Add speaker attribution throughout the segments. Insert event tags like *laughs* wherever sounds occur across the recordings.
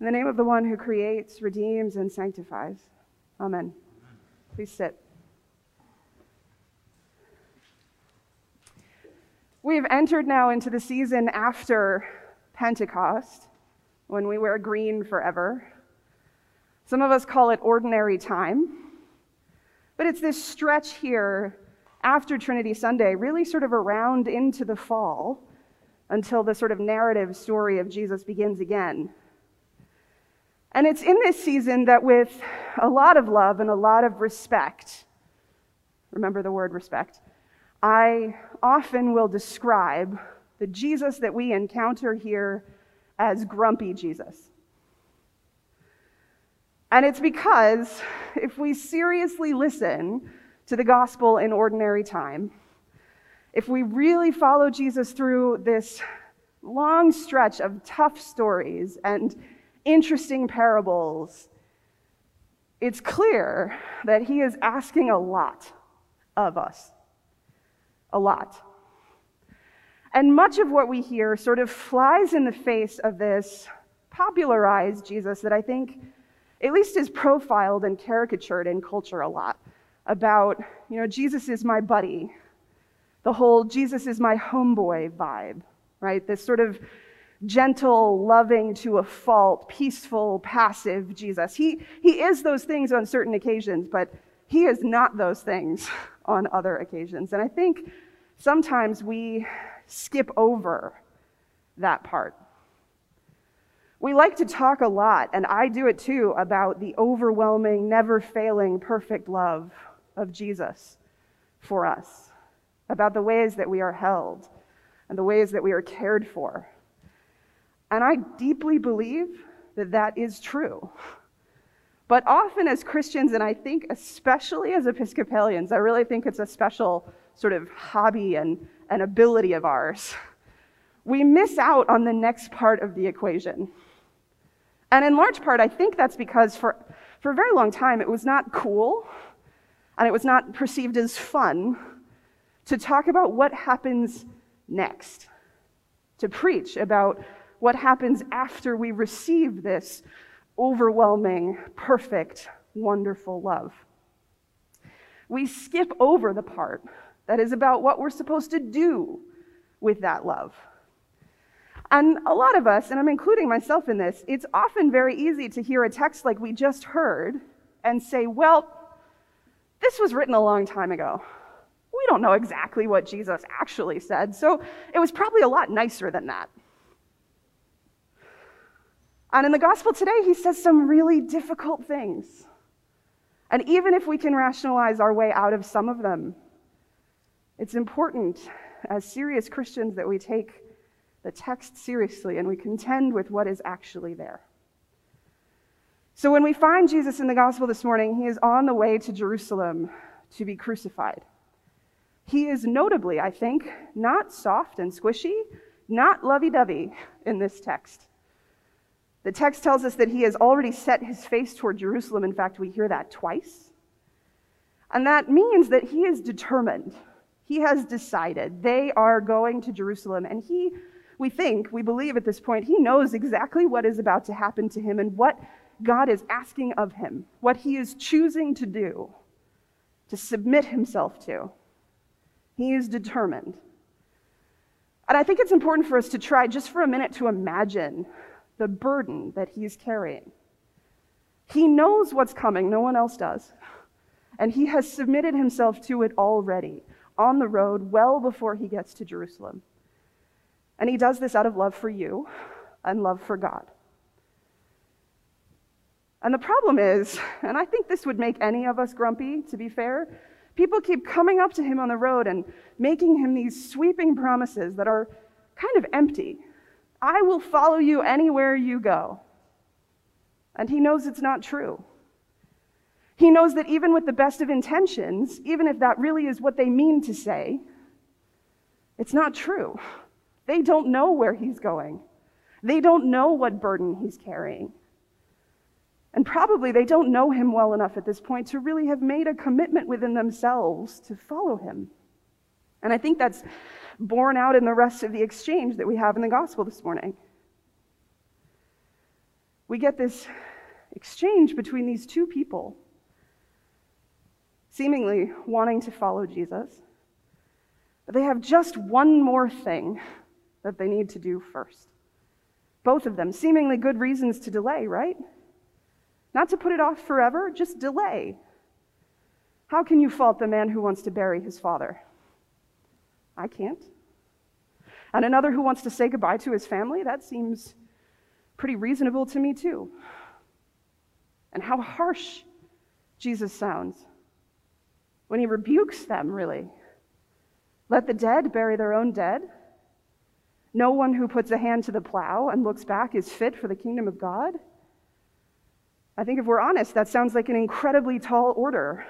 Speaker 1: In the name of the one who creates, redeems, and sanctifies. Amen. Please sit. We have entered now into the season after Pentecost, when we wear green forever. Some of us call it ordinary time. But it's this stretch here after Trinity Sunday, really sort of around into the fall, until the sort of narrative story of Jesus begins again. And it's in this season that, with a lot of love and a lot of respect, remember the word respect, I often will describe the Jesus that we encounter here as grumpy Jesus. And it's because if we seriously listen to the gospel in ordinary time, if we really follow Jesus through this long stretch of tough stories and interesting parables, it's clear that he is asking a lot of us. A lot. And much of what we hear sort of flies in the face of this popularized Jesus that I think at least is profiled and caricatured in culture a lot about, you know, Jesus is my buddy, the whole Jesus is my homeboy vibe, right? This sort of gentle, loving to a fault, peaceful, passive Jesus. He, he is those things on certain occasions, but he is not those things *laughs* on other occasions. And I think sometimes we skip over that part. We like to talk a lot, and I do it too, about the overwhelming, never failing, perfect love of Jesus for us, about the ways that we are held and the ways that we are cared for. And I deeply believe that that is true. But often, as Christians, and I think especially as Episcopalians, I really think it's a special sort of hobby and, and ability of ours, we miss out on the next part of the equation. And in large part, I think that's because for, for a very long time, it was not cool and it was not perceived as fun to talk about what happens next, to preach about what happens after we receive this overwhelming, perfect, wonderful love. We skip over the part that is about what we're supposed to do with that love. And a lot of us, and I'm including myself in this, it's often very easy to hear a text like we just heard and say, well, this was written a long time ago. We don't know exactly what Jesus actually said, so it was probably a lot nicer than that. And in the gospel today, he says some really difficult things. And even if we can rationalize our way out of some of them, it's important as serious Christians that we take the text seriously and we contend with what is actually there. So when we find Jesus in the gospel this morning, he is on the way to Jerusalem to be crucified. He is notably, I think, not soft and squishy, not lovey dovey in this text. The text tells us that he has already set his face toward Jerusalem. In fact, we hear that twice. And that means that he is determined. He has decided they are going to Jerusalem. And he, we think, we believe at this point, he knows exactly what is about to happen to him and what God is asking of him, what he is choosing to do, to submit himself to. He is determined. And I think it's important for us to try just for a minute to imagine the burden that he's carrying. He knows what's coming, no one else does. And he has submitted himself to it already on the road well before he gets to Jerusalem. And he does this out of love for you and love for God. And the problem is, and I think this would make any of us grumpy, to be fair, people keep coming up to him on the road and making him these sweeping promises that are kind of empty. I will follow you anywhere you go. And he knows it's not true. He knows that even with the best of intentions, even if that really is what they mean to say, it's not true. They don't know where he's going. They don't know what burden he's carrying. And probably they don't know him well enough at this point to really have made a commitment within themselves to follow him. And I think that's borne out in the rest of the exchange that we have in the gospel this morning. we get this exchange between these two people, seemingly wanting to follow Jesus. But they have just one more thing that they need to do first. Both of them, seemingly good reasons to delay, right? Not to put it off forever, just delay. How can you fault the man who wants to bury his father? I can't. And another who wants to say goodbye to his family? That seems pretty reasonable to me, too. And how harsh Jesus sounds when he rebukes them, really. Let the dead bury their own dead. No one who puts a hand to the plow and looks back is fit for the kingdom of God. I think if we're honest, that sounds like an incredibly tall order.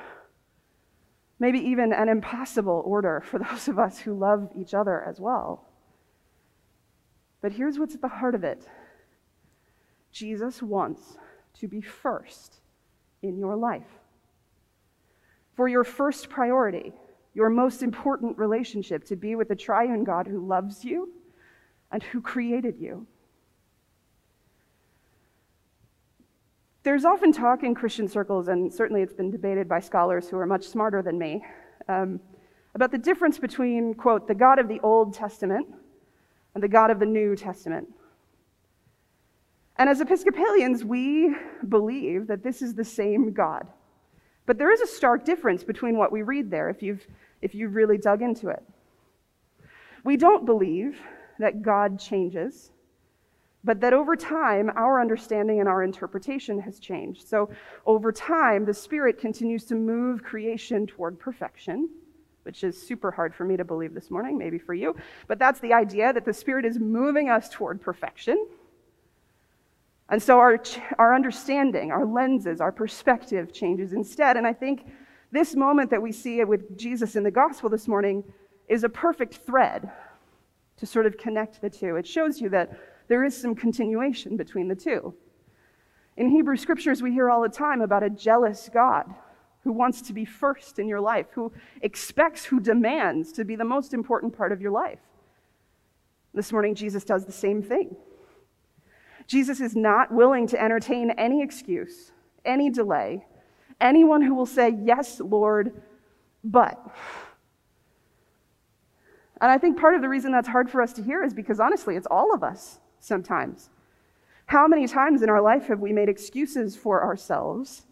Speaker 1: Maybe even an impossible order for those of us who love each other as well. But here's what's at the heart of it Jesus wants to be first in your life. For your first priority, your most important relationship to be with the triune God who loves you and who created you. There's often talk in Christian circles, and certainly it's been debated by scholars who are much smarter than me, um, about the difference between, quote, the God of the Old Testament and the God of the New Testament. And as Episcopalians, we believe that this is the same God. But there is a stark difference between what we read there if you've, if you've really dug into it. We don't believe that God changes but that over time, our understanding and our interpretation has changed. So, over time, the Spirit continues to move creation toward perfection, which is super hard for me to believe this morning, maybe for you. But that's the idea that the Spirit is moving us toward perfection. And so, our, our understanding, our lenses, our perspective changes instead. And I think this moment that we see with Jesus in the gospel this morning is a perfect thread to sort of connect the two. It shows you that there is some continuation between the two. In Hebrew scriptures, we hear all the time about a jealous God who wants to be first in your life, who expects, who demands to be the most important part of your life. This morning, Jesus does the same thing. Jesus is not willing to entertain any excuse, any delay, anyone who will say, Yes, Lord, but. And I think part of the reason that's hard for us to hear is because honestly, it's all of us sometimes. How many times in our life have we made excuses for ourselves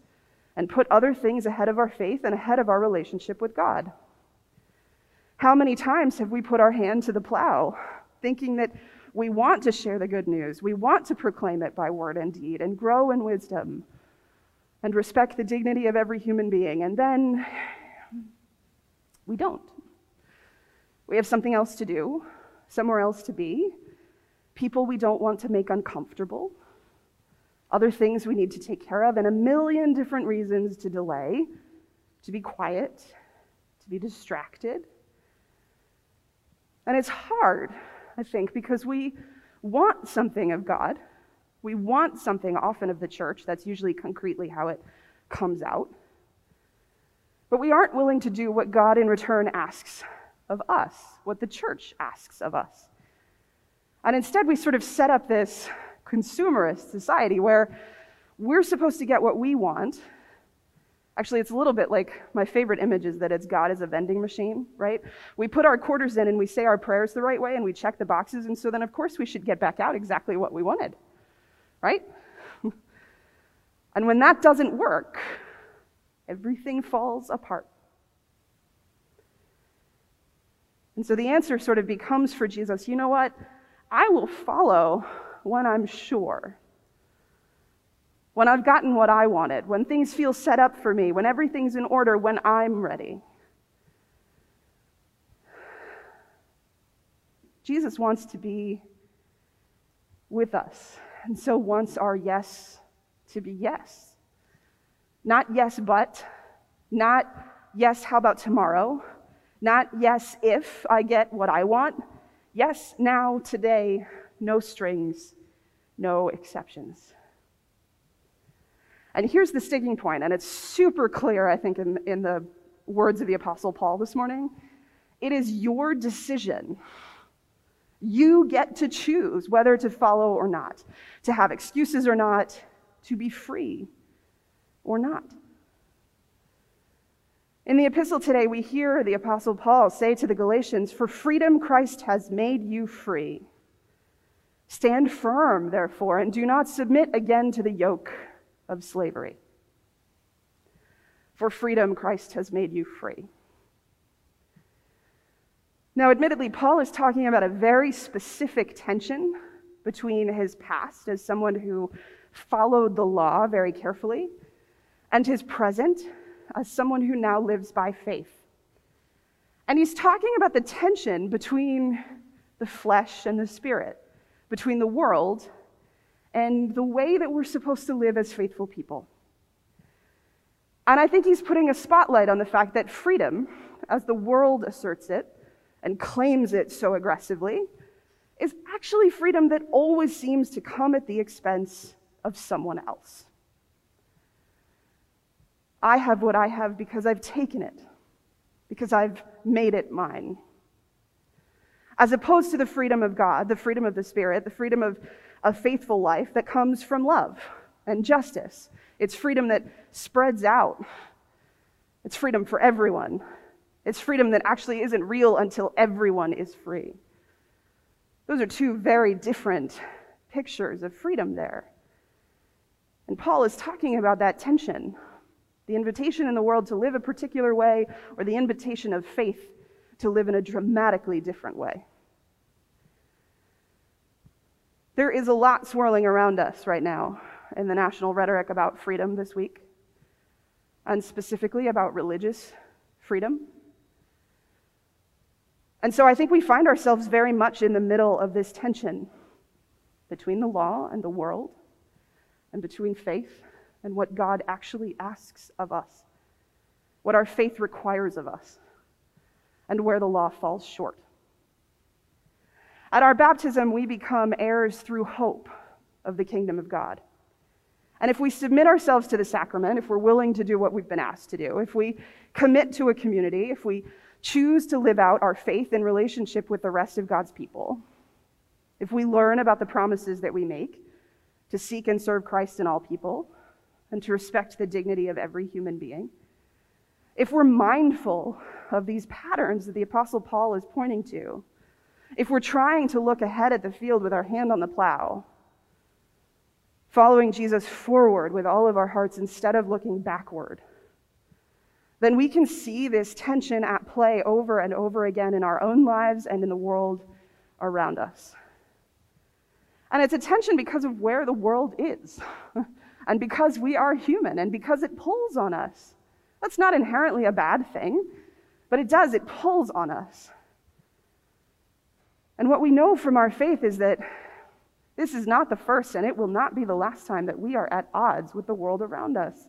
Speaker 1: and put other things ahead of our faith and ahead of our relationship with God? How many times have we put our hand to the plow, thinking that we want to share the good news, we want to proclaim it by word and deed, and grow in wisdom, and respect the dignity of every human being, and then we don't? We have something else to do, somewhere else to be, people we don't want to make uncomfortable, other things we need to take care of, and a million different reasons to delay, to be quiet, to be distracted. And it's hard, I think, because we want something of God. We want something often of the church. That's usually concretely how it comes out. But we aren't willing to do what God in return asks of us, what the church asks of us. And instead, we sort of set up this consumerist society where we're supposed to get what we want. Actually, it's a little bit like my favorite image is that it's God as a vending machine, right? We put our quarters in and we say our prayers the right way and we check the boxes, and so then, of course, we should get back out exactly what we wanted, right? *laughs* and when that doesn't work, everything falls apart. And so the answer sort of becomes for Jesus you know what? I will follow when I'm sure. When I've gotten what I wanted, when things feel set up for me, when everything's in order, when I'm ready. Jesus wants to be with us, and so wants our yes to be yes. Not yes, but, not yes, how about tomorrow, not yes, if I get what I want Yes, now, today, no strings, no exceptions. And here's the sticking point, and it's super clear, I think, in, in the words of the Apostle Paul this morning. It is your decision You get to choose whether to follow or not, to have excuses or not, to be free or not. In the epistle today, we hear the Apostle Paul say to the Galatians, For freedom Christ has made you free. Stand firm, therefore, and do not submit again to the yoke of slavery. For freedom Christ has made you free. Now, admittedly, Paul is talking about a very specific tension between his past as someone who followed the law very carefully and his present as someone who now lives by faith. And he's talking about the tension between the flesh and the spirit, between the world and the way that we're supposed to live as faithful people. And I think he's putting a spotlight on the fact that freedom, as the world asserts it and claims it so aggressively, is actually freedom that always seems to come at the expense of someone else. I have what I have because I've taken it, because I've made it mine. As opposed to the freedom of God, the freedom of the Spirit, the freedom of a faithful life that comes from love and justice. It's freedom that spreads out. It's freedom for everyone. It's freedom that actually isn't real until everyone is free. Those are two very different pictures of freedom there. And Paul is talking about that tension the invitation in the world to live a particular way, or the invitation of faith to live in a dramatically different way. There is a lot swirling around us right now in the national rhetoric about freedom this week, and specifically about religious freedom. And so I think we find ourselves very much in the middle of this tension between the law and the world, and between faith and what God actually asks of us, what our faith requires of us, and where the law falls short. At our baptism, we become heirs through hope of the kingdom of God. And if we submit ourselves to the sacrament, if we're willing to do what we've been asked to do, if we commit to a community, if we choose to live out our faith in relationship with the rest of God's people, if we learn about the promises that we make to seek and serve Christ in all people, and to respect the dignity of every human being, if we're mindful of these patterns that the Apostle Paul is pointing to, if we're trying to look ahead at the field with our hand on the plow, following Jesus forward with all of our hearts instead of looking backward, then we can see this tension at play over and over again in our own lives and in the world around us. And it's a tension because of where the world is. *laughs* and because we are human and because it pulls on us. That's not inherently a bad thing, but it does, it pulls on us. And what we know from our faith is that this is not the first and it will not be the last time that we are at odds with the world around us.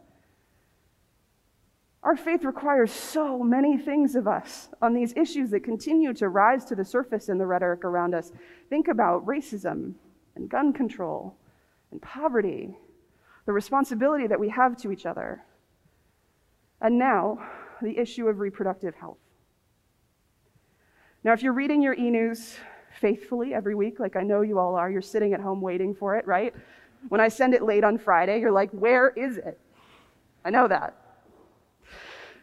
Speaker 1: Our faith requires so many things of us on these issues that continue to rise to the surface in the rhetoric around us. Think about racism and gun control and poverty the responsibility that we have to each other. And now, the issue of reproductive health. Now, if you're reading your e news faithfully every week, like I know you all are, you're sitting at home waiting for it, right? When I send it late on Friday, you're like, where is it? I know that.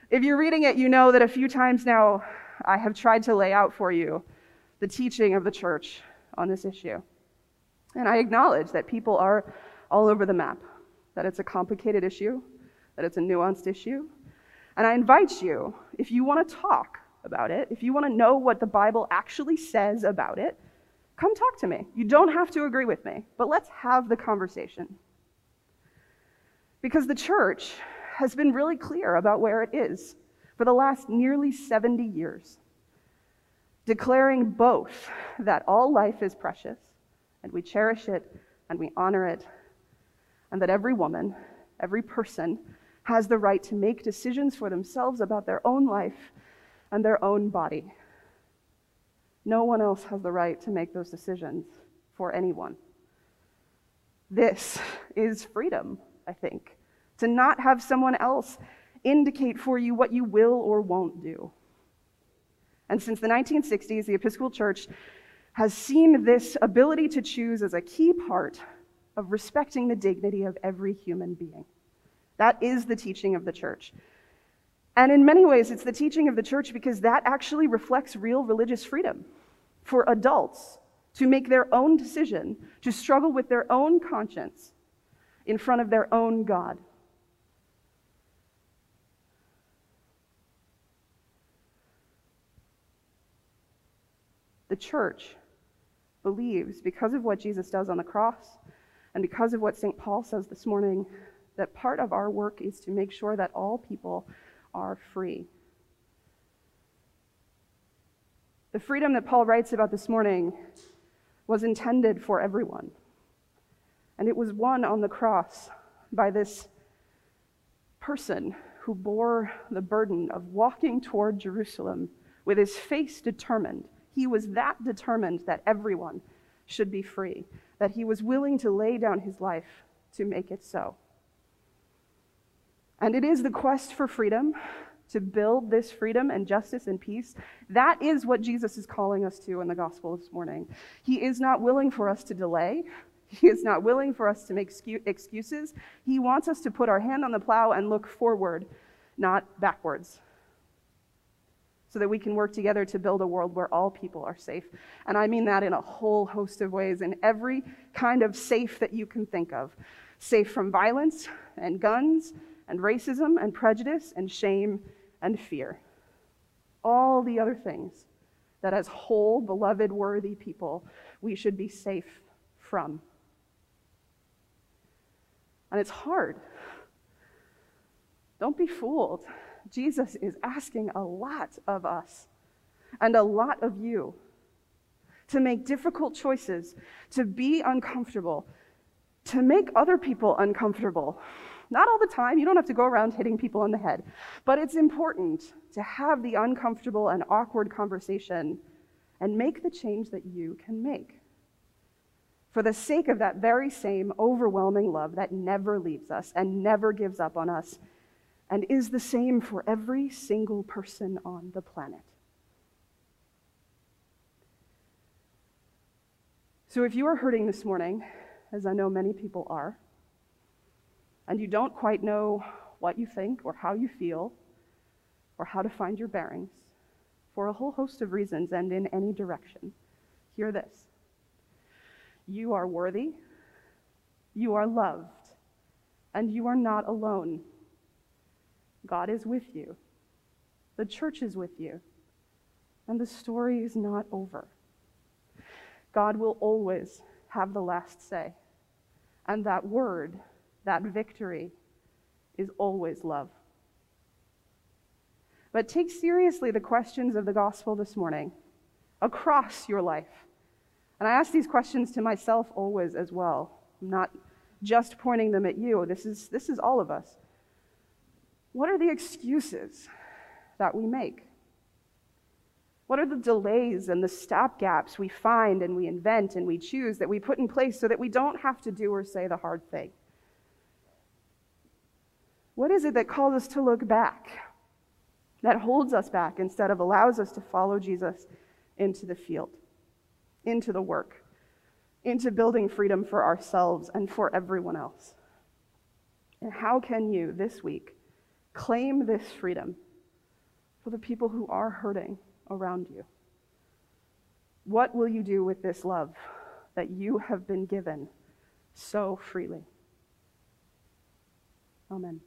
Speaker 1: If you're reading it, you know that a few times now I have tried to lay out for you the teaching of the church on this issue. And I acknowledge that people are all over the map that it's a complicated issue, that it's a nuanced issue. And I invite you, if you want to talk about it, if you want to know what the Bible actually says about it, come talk to me. You don't have to agree with me, but let's have the conversation. Because the church has been really clear about where it is for the last nearly 70 years, declaring both that all life is precious and we cherish it and we honor it and that every woman, every person, has the right to make decisions for themselves about their own life and their own body. No one else has the right to make those decisions for anyone. This is freedom, I think, to not have someone else indicate for you what you will or won't do. And since the 1960s, the Episcopal Church has seen this ability to choose as a key part of respecting the dignity of every human being. That is the teaching of the church. And in many ways, it's the teaching of the church because that actually reflects real religious freedom for adults to make their own decision, to struggle with their own conscience in front of their own God. The church believes, because of what Jesus does on the cross and because of what St. Paul says this morning, that part of our work is to make sure that all people are free. The freedom that Paul writes about this morning was intended for everyone. And it was won on the cross by this person who bore the burden of walking toward Jerusalem with his face determined he was that determined that everyone should be free, that he was willing to lay down his life to make it so. And it is the quest for freedom, to build this freedom and justice and peace. That is what Jesus is calling us to in the gospel this morning. He is not willing for us to delay. He is not willing for us to make excuses. He wants us to put our hand on the plow and look forward, not backwards so that we can work together to build a world where all people are safe. And I mean that in a whole host of ways, in every kind of safe that you can think of safe from violence and guns and racism and prejudice and shame and fear. All the other things that, as whole, beloved, worthy people, we should be safe from. And it's hard. Don't be fooled. Jesus is asking a lot of us and a lot of you to make difficult choices, to be uncomfortable, to make other people uncomfortable. Not all the time, you don't have to go around hitting people on the head, but it's important to have the uncomfortable and awkward conversation and make the change that you can make. For the sake of that very same overwhelming love that never leaves us and never gives up on us and is the same for every single person on the planet. So if you are hurting this morning, as I know many people are, and you don't quite know what you think or how you feel or how to find your bearings, for a whole host of reasons and in any direction, hear this. You are worthy, you are loved, and you are not alone. God is with you. The church is with you. And the story is not over. God will always have the last say. And that word, that victory, is always love. But take seriously the questions of the gospel this morning across your life. And I ask these questions to myself always as well. I'm not just pointing them at you. This is, this is all of us. What are the excuses that we make? What are the delays and the stopgaps we find and we invent and we choose that we put in place so that we don't have to do or say the hard thing? What is it that calls us to look back, that holds us back instead of allows us to follow Jesus into the field, into the work, into building freedom for ourselves and for everyone else? And how can you this week Claim this freedom for the people who are hurting around you. What will you do with this love that you have been given so freely? Amen.